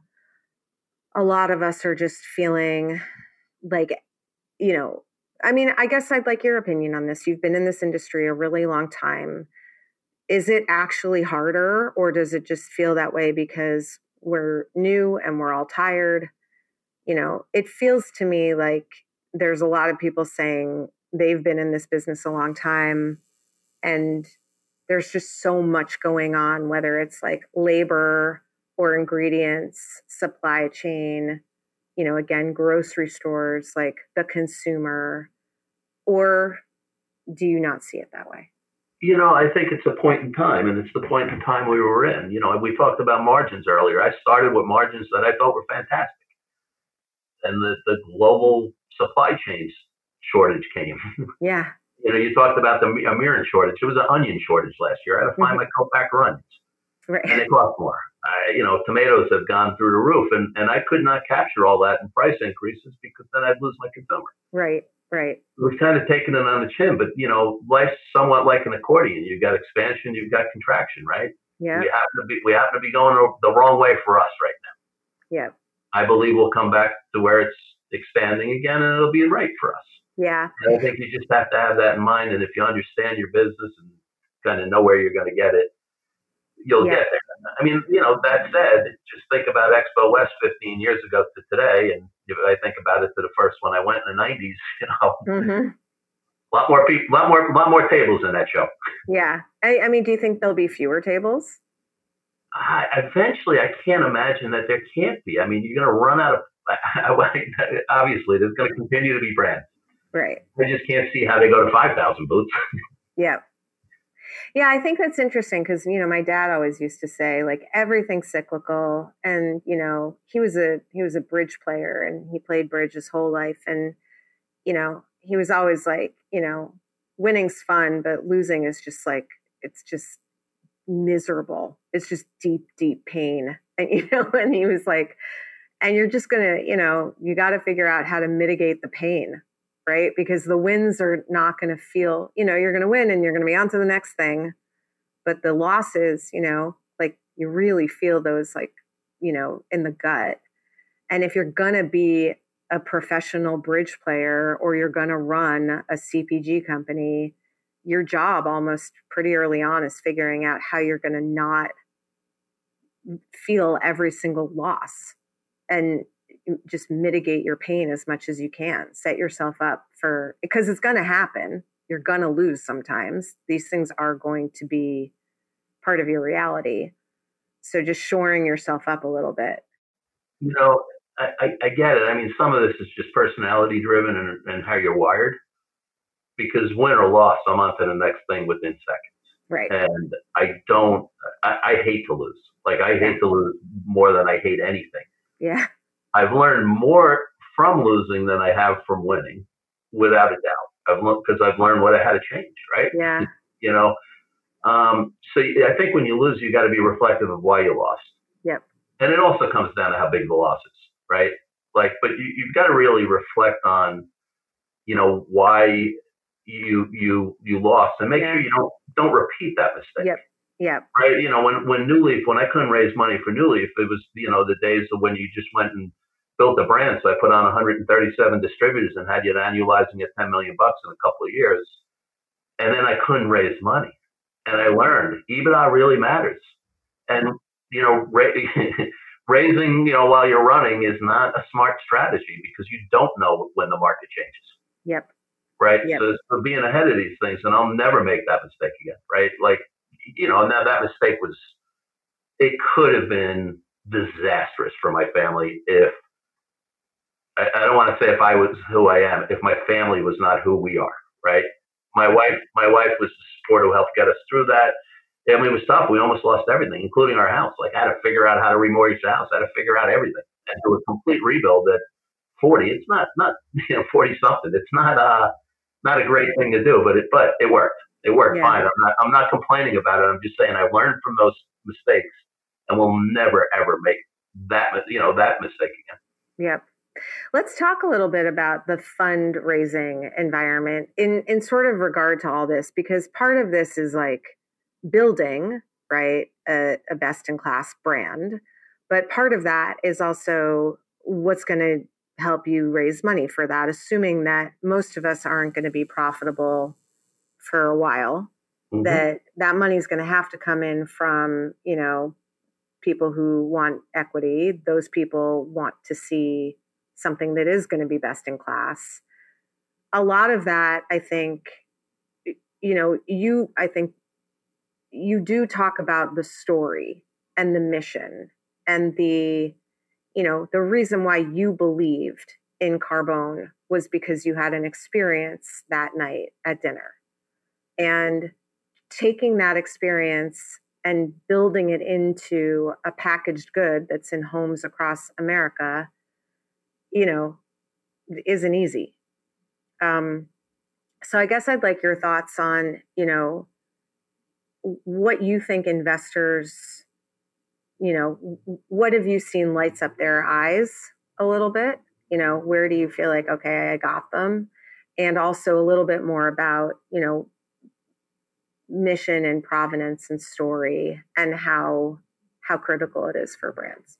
a lot of us are just feeling like, you know, I mean, I guess I'd like your opinion on this. You've been in this industry a really long time. Is it actually harder or does it just feel that way because we're new and we're all tired? You know, it feels to me like there's a lot of people saying they've been in this business a long time and there's just so much going on whether it's like labor or ingredients supply chain you know again grocery stores like the consumer or do you not see it that way You know, I think it's a point in time, and it's the point in time we were in. You know, we talked about margins earlier. I started with margins that I thought were fantastic, and the the global supply chains shortage came. *laughs* yeah you know, you talked about the a mirin shortage. It was an onion shortage last year. I had to find mm-hmm. my co-packer onions, right. and they cost more. I, you know, tomatoes have gone through the roof, and and I could not capture all that in price increases because then I'd lose my consumer. right right We've kind of taken it on the chin, but you know, life's somewhat like an accordion. You've got expansion, you've got contraction, right? yeah We happen to be we happen to be going the wrong way for us right now. yeah I believe we'll come back to where it's expanding again, and it'll be right for us. yeah And I think you just have to have that in mind, and if you understand your business and kind of know where you're going to get it, you'll Yeah. get there. I mean, you know, that said, just think about Expo West 15 years ago to today, and if I think about it to the first one I went in the 90s, *laughs* you know, hmm a lot more people, lot more, lot more tables in that show. yeah I, I mean do you think there'll be fewer tables I, eventually, I can't imagine that there can't be. I mean, you're going to run out of. *laughs* Obviously, there's going to continue to be brands. right I just can't see how they go to 5,000 booths. *laughs* Yeah. Yeah, I think that's interesting because, you know, my dad always used to say like everything's cyclical and, you know, he was a he was a bridge player and he played bridge his whole life and you know, he was always like, you know, winning's fun, but losing is just like it's just miserable. It's just deep deep pain. *laughs* And you know, and he was like and you're just going to, you know, you got to figure out how to mitigate the pain right? Because the wins are not going to feel, you know, you're going to win and you're going to be on to the next thing. But the losses, you know, like you really feel those like, you know, in the gut. And if you're going to be a professional bridge player or you're going to run a CPG company, your job almost pretty early on is figuring out how you're going to not feel every single loss and just mitigate your pain as much as you can. Set yourself up for because it's going to happen. You're going to lose sometimes. These things are going to be part of your reality. So just shoring yourself up a little bit. You know, I, I, I get it. I mean, some of this is just personality driven and, and how you're wired. Because win or loss, I'm on to the next thing within seconds. Right. And I don't, I, I hate to lose. Like, I hate to lose more than I hate anything. Yeah. I've learned more from losing than I have from winning, without a doubt. I've learned because I've learned what I had to change, right? Yeah. You know, um, so I think when you lose, you got to be reflective of why you lost. Yep. And it also comes down to how big the loss is, right? Like, but you, you've got to really reflect on, you know, why you you you lost, and make Yeah. sure you don't don't repeat that mistake Yep. Yeah. right? You know, when when New Leaf, when I couldn't raise money for New Leaf, it was you know the days of when you just went and built a brand. So I put on 137 distributors and had you annualizing at 10 million bucks in a couple of years, and then I couldn't raise money, and I learned EBITDA really matters, and you know, ra- *laughs* raising you know while you're running is not a smart strategy because you don't know when the market changes Yep. right? Yep. So, so being ahead of these things, and I'll never make that mistake again, right? Like, you know, now that mistake was it could have been disastrous for my family if I, I don't want to say if I was who I am, if my family was not who we are, right? My wife, my wife was the support who helped get us through that. I mean, it was tough. We almost lost everything, including our house. Like I had to figure out how to remortgage the house. I had to figure out everything and do a complete rebuild at 40. It's not, not, *laughs* you know, 40 something. It's not, uh, not a great thing to do, but it, but it worked. It worked yeah. fine. I'm not, I'm not complaining about it. I'm just saying I learned from those mistakes and will never ever make that, you know, that mistake again. Yep. Let's talk a little bit about the fundraising environment in in sort of regard to all this because part of this is like building, right, a, a best in class brand, but part of that is also what's going to help you raise money for that assuming that most of us aren't going to be profitable for a while mm-hmm. that that money is going to have to come in from, you know, people who want equity, those people want to see something that is going to be best in class. A lot of that, I think, you know, you, I think you do talk about the story and the mission and the, you know, the reason why you believed in Carbone was because you had an experience that night at dinner. And taking that experience and building it into a packaged good that's in homes across America you know, isn't easy. Um, so I guess I'd like your thoughts on, you know, what you think investors, you know, what have you seen lights up their eyes a little bit? You know, where do you feel like, okay, I got them? And also a little bit more about, you know, mission and provenance and story and how how critical it is for brands.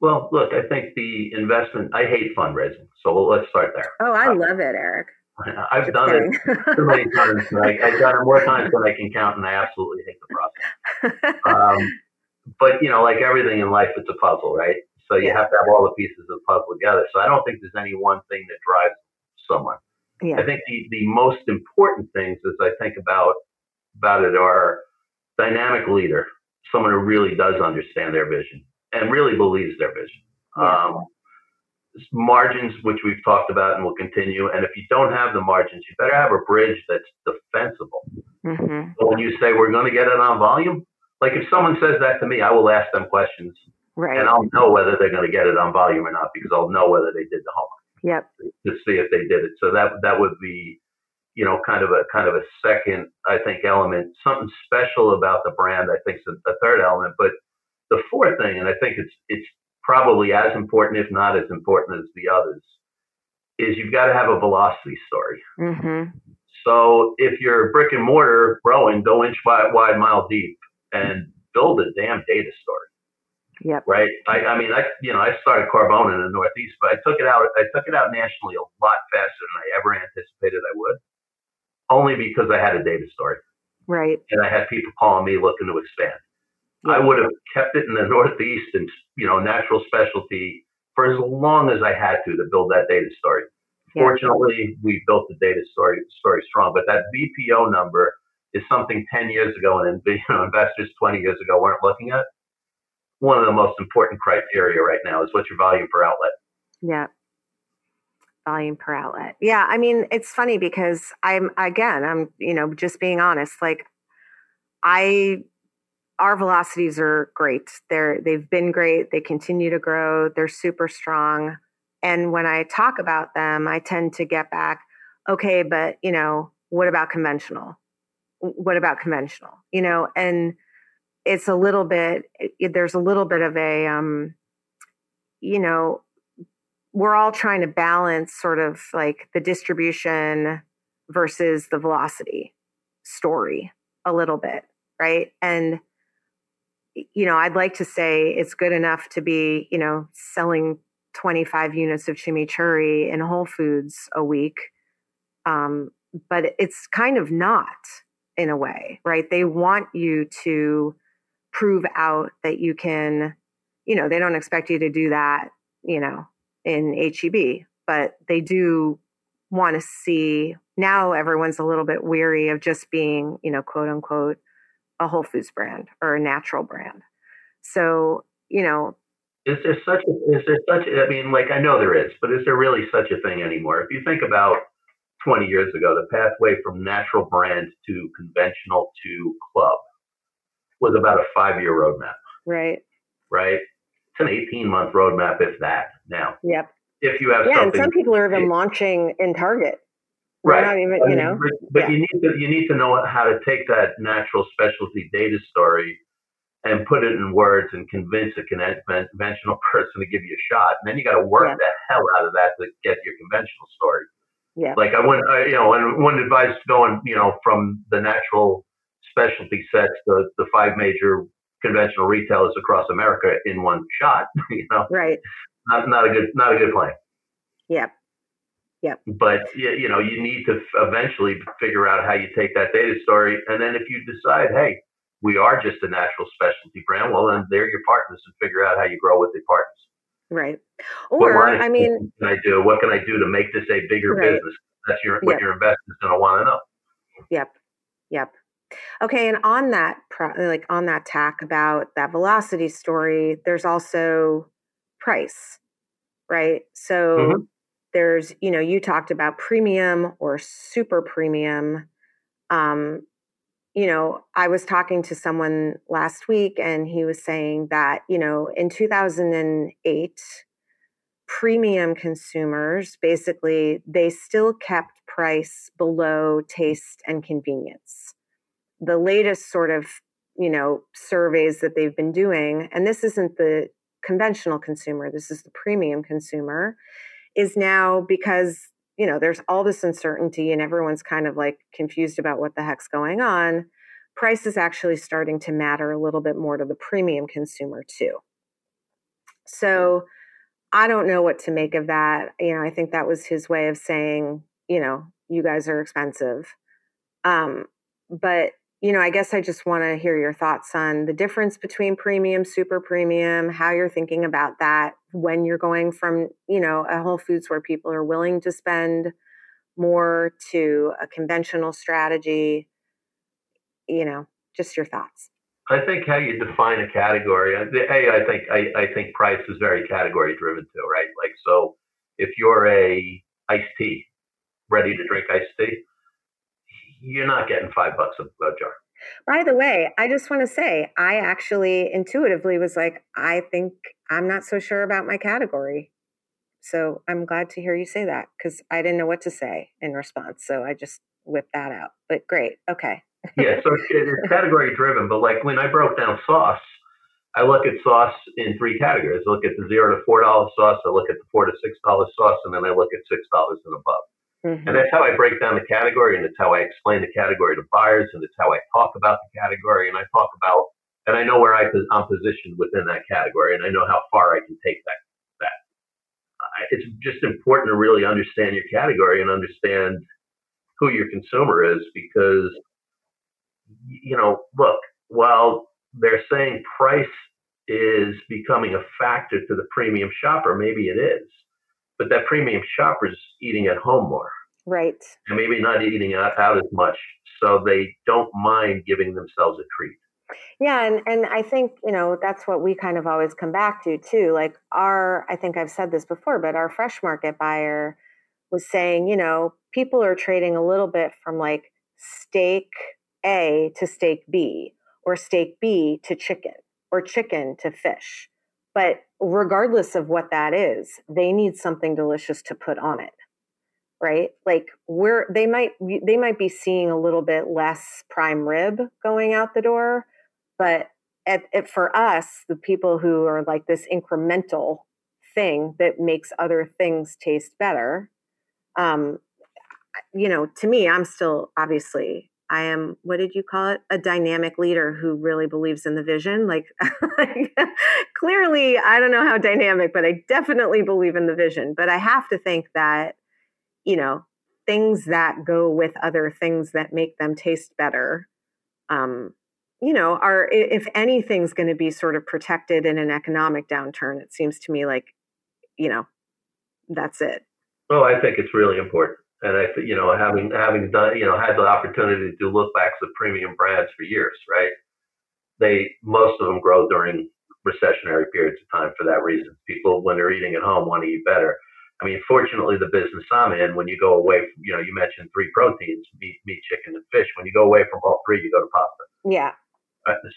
Well, look, I think the investment, I hate fundraising. So let's start there. Oh, I uh, love it, Eric. *laughs* I've Just done kidding. it too many times. I, have done it more times than I can count, and I absolutely hate the process. Um, but, you know, like everything in life, it's a puzzle, right? So you have to have all the pieces of the puzzle together. So I don't think there's any one thing that drives someone. Yeah. I think the, the most important things as I think about about it are dynamic leader, someone who really does understand their vision and really believes their vision. Yeah. Um, margins, which we've talked about and will continue. And if you don't have the margins, you better have a bridge that's defensible. Mm-hmm. So when you say we're going to get it on volume, like if someone says that to me, I will ask them questions, right. and I'll know whether they're going to get it on volume or not because I'll know whether they did the homework. Yep. To see if they did it. So that that would be, you know, kind of a kind of a second, I think, element. Something special about the brand, I think, is a third element. But the fourth thing, and I think it's it's probably as important, if not as important as the others, is you've got to have a velocity story. Mm-hmm. So if you're brick and mortar growing, go inch wide, wide, mile deep, and build a damn data story. Yep. Right. I, I mean, I you know I started Carbone in the Northeast, but I took it out. I took it out nationally a lot faster than I ever anticipated I would, only because I had a data story. Right. And I had people calling me looking to expand. I would have kept it in the Northeast and you know natural specialty for as long as I had to to build that data story. Yeah. Fortunately, we built the data story story strong, but that VPO number is something 10 years ago and *laughs* you know, investors 20 years ago weren't looking at. One of the most important criteria right now is what's your volume per outlet. Yeah. Volume per outlet. Yeah. I mean, it's funny because I'm, again, I'm, you know, just being honest, like I our velocities are great. They're they've been great. They continue to grow. They're super strong. And when I talk about them, I tend to get back, okay, but you know, what about conventional? What about conventional? You know, and it's a little bit it, there's a little bit of a um you know, we're all trying to balance sort of like the distribution versus the velocity story a little bit, right? And you know, I'd like to say it's good enough to be, you know, selling 25 units of chimichurri in Whole Foods a week. Um, but it's kind of not in a way, right? They want you to prove out that you can, you know, they don't expect you to do that, you know, in HEB, but they do want to see now everyone's a little bit weary of just being, you know, quote unquote, a Whole Foods brand or a natural brand. So, you know, is there such a, is there such I mean, like I know there is, but is there really such a thing anymore? If you think about 20 years ago, the pathway from natural brand to conventional to club was about a five year roadmap. Right. Right. It's an 18 month roadmap, if that now. Yep. If you have yeah, and some people are even launching in Target. Right. Not even, you know. But, but yeah. you need to you need to know how to take that natural specialty data story and put it in words and convince a conventional *laughs* person to give you a shot. And then you got to work Yeah. the hell out of that to get your conventional story. Yeah. Like I wouldn't, I, you know, and wouldn't advise going, you know, from the natural specialty sets to the five major conventional retailers across America in one shot. *laughs* You know, Right. not not a good not a good plan. Yep. But you, you know, you need to eventually figure out how you take that data story, and then if you decide, hey, we are just a natural specialty brand, well, then they're your partners, and figure out how you grow with the partners. Right. Or, I mean, can I do? What can I do to make this a bigger Right. business? That's your what Yeah. your investors going to want to know. Yep. Yep. Okay, and on that like on that tack about that velocity story, there's also price, right? So Mhm. There's, you know, you talked about premium or super premium. Um, you know, I was talking to someone last week and he was saying that, you know, in 2008, premium consumers basically they still kept price below taste and convenience the latest sort of you know surveys that they've been doing and this isn't the conventional consumer this is the premium consumer is now because you know there's all this uncertainty and everyone's kind of like confused about what the heck's going on price is actually starting to matter a little bit more to the premium consumer too so I don't know what to make of that. You know, I think that was his way of saying, you know, you guys are expensive. Um, but you know, I guess I just want to hear your thoughts on the difference between premium, super premium, how you're thinking about that when you're going from, you know, a Whole Foods where people are willing to spend more to a conventional strategy. You know, just your thoughts. I think how you define a category. uh, A, I think I, I think price is very category driven too, right? Like so, if you're a iced tea, ready to drink iced tea, you're not getting five bucks a, a jar. By the way, I just want to say, I actually intuitively was like, I think I'm not so sure about my category. So I'm glad to hear you say that because I didn't know what to say in response. So I just whipped that out. But great. Okay. *laughs* yeah, so it's, category driven. But like when I broke down sauce, I look at sauce in three categories. I look at the zero to four dollar sauce. I look at the four to six dollar sauce, and then I look at six dollars and above. Mhm. And that's how I break down the category, and it's how I explain the category to buyers, and it's how I talk about the category, and I talk about, and I know where I, I'm positioned within that category, and I know how far I can take that. That it's just important to really understand your category and understand who your consumer is, because you know, look, while they're saying price is becoming a factor to the premium shopper, maybe it is, but that premium shopper's eating at home more Right. and maybe not eating out, out as much, so they don't mind giving themselves a treat. Yeah, and and I think you know that's what we kind of always come back to too. Like our, I think I've said this before, but our fresh market buyer was saying, you know, people are trading a little bit from like steak A to steak B, or steak B to chicken, or chicken to fish. But regardless of what that is, they need something delicious to put on it right? Like we're they might they might be seeing a little bit less prime rib going out the door but at, at, for us the people who are like this incremental thing that makes other things taste better um you know to me i'm still obviously i am what did you call it? A dynamic leader who really believes in the vision. *laughs* Like clearly i don't know how dynamic but i definitely believe in the vision. But i have to think that you know things that go with other things that make them taste better um, you know are if anything's going to be sort of protected in an economic downturn it seems to me like you know that's it. Oh, I think it's really important, and I, you know, having having done, you know, had the opportunity to do look backs of premium brands for years, right? They most of them grow during recessionary periods of time for that reason. People, when they're eating at home, want to eat better. I mean, fortunately, the business I'm in, when you go away from, you know, you mentioned three proteins, meat, meat, chicken, and fish. When you go away from all three, you go to pasta. Yeah.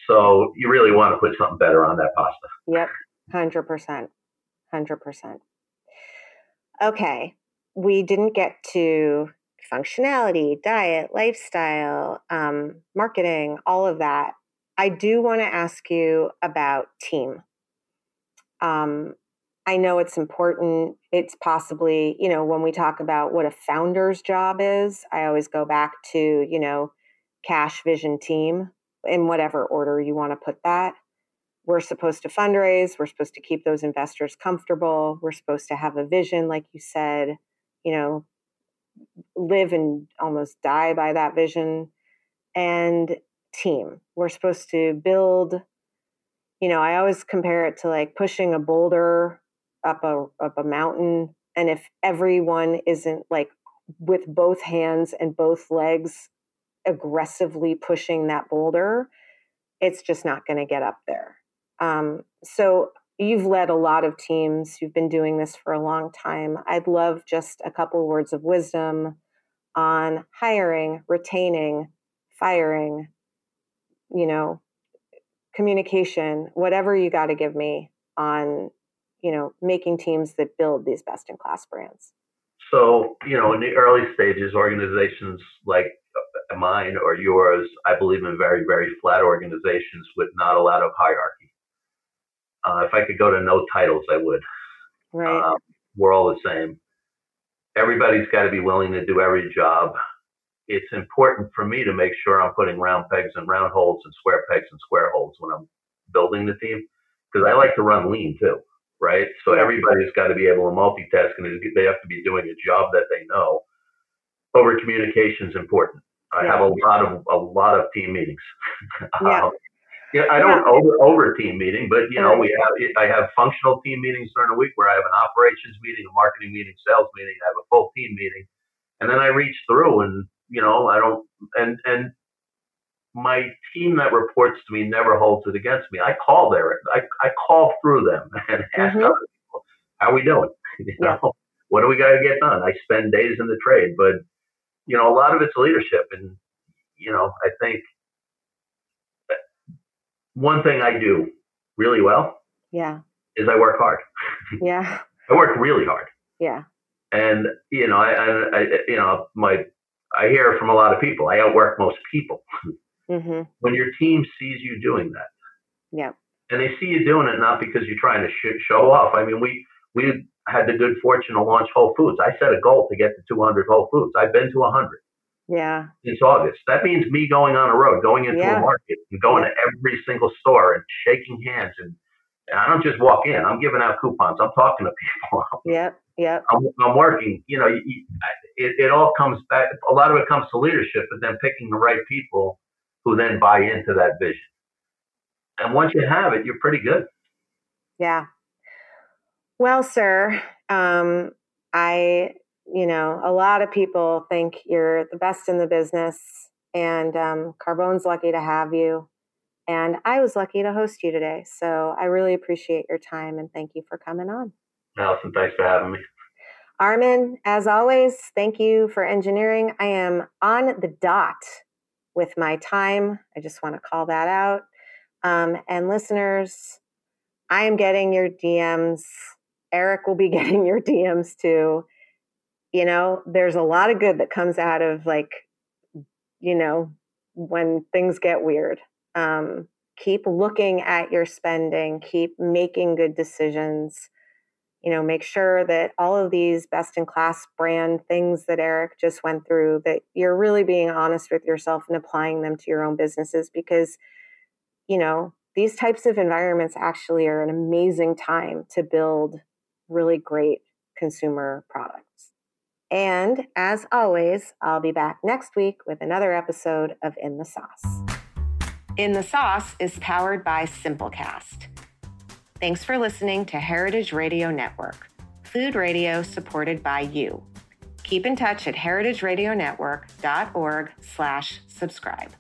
So you really want to put something better on that pasta. Yep. 100%. 100%. Okay. We didn't get to functionality, diet, lifestyle, um, marketing, all of that. I do want to ask you about team. Um, I know it's important. It's possibly, you know, when we talk about what a founder's job is, I always go back to, you know, cash vision team in whatever order you want to put that. We're supposed to fundraise. We're supposed to keep those investors comfortable. We're supposed to have a vision, like you said, you know, live and almost die by that vision. And team. We're supposed to build, you know, I always compare it to like pushing a boulder up a up a mountain. And if everyone isn't like with both hands and both legs aggressively pushing that boulder, it's just not going to get up there. Um, so you've led a lot of teams. You've been doing this for a long time. I'd love just a couple words of wisdom on hiring, retaining, firing, you know, communication, whatever you got to give me on, you know, making teams that build these best in class brands. So, you know, in the early stages, organizations like uh, mine or yours, I believe in very, very flat organizations with not a lot of hierarchy. Uh, if I could go to no titles, I would. Right. Uh, we're all the same. Everybody's got to be willing to do every job it's important for me to make sure I'm putting round pegs and round holes and square pegs and square holes when I'm building the team because I like to run lean too, right? So everybody's got to be able to multitask and they have to be doing a job that they know. Over communication is important. I yeah. have a lot of a lot of team meetings. *laughs* Yeah. um, yeah, I don't over over team meeting, but you know, we have I have functional team meetings during the week where I have an operations meeting, a marketing meeting, sales meeting. I have a full team meeting, and then I reach through and you know, I don't, and, and my team that reports to me never holds it against me. I call there, I, I call through them *laughs* and ask mm-hmm. other people, how are we doing? *laughs* You know, yeah. what do we got to get done? I spend days in the trade, but you know, a lot of it's leadership. And, you know, I think one thing I do really well. Yeah. Is I work hard. *laughs* Yeah. I work really hard. Yeah. And, you know, I, I, I you know, my I hear from a lot of people. I outwork most people. Mm-hmm. When your team sees you doing that, yeah, and they see you doing it not because you're trying to sh- show off. I mean, we we had the good fortune to launch Whole Foods. I set a goal to get to 200 Whole Foods. I've been to 100. Yeah. Since August. That means me going on a road, going into yeah. a market, and going yeah. to every single store and shaking hands and and I don't just walk in. I'm giving out coupons. I'm talking to *laughs* people. Yep. Yep. I'm, I'm working. You know, you, it, it all comes back. A lot of it comes to leadership, but then picking the right people who then buy into that vision. And once you have it, you're pretty good. Yeah. Well, sir, um, I, you know, a lot of people think you're the best in the business, and um, Carbone's lucky to have you. And I was lucky to host you today. So I really appreciate your time and thank you for coming on. Alison, thanks for having me. Armin, as always, thank you for engineering. I am on the dot with my time. I just want to call that out. Um, and listeners, I am getting your DMs. Eric will be *laughs* getting your DMs too. You know, there's a lot of good that comes out of like, you know, when things get weird. Um, keep looking at your spending keep making good decisions. You know make sure that all of these best in class brand things that eric just went through that you're really being honest with yourself and applying them to your own businesses because you know these types of environments actually are an amazing time to build really great consumer products and as always i'll be back next week with another episode of in the sauce in the Sauce is powered by Simplecast. Thanks for listening to Heritage Radio Network, food radio supported by you. Keep in touch at heritageradionetwork.org slash subscribe.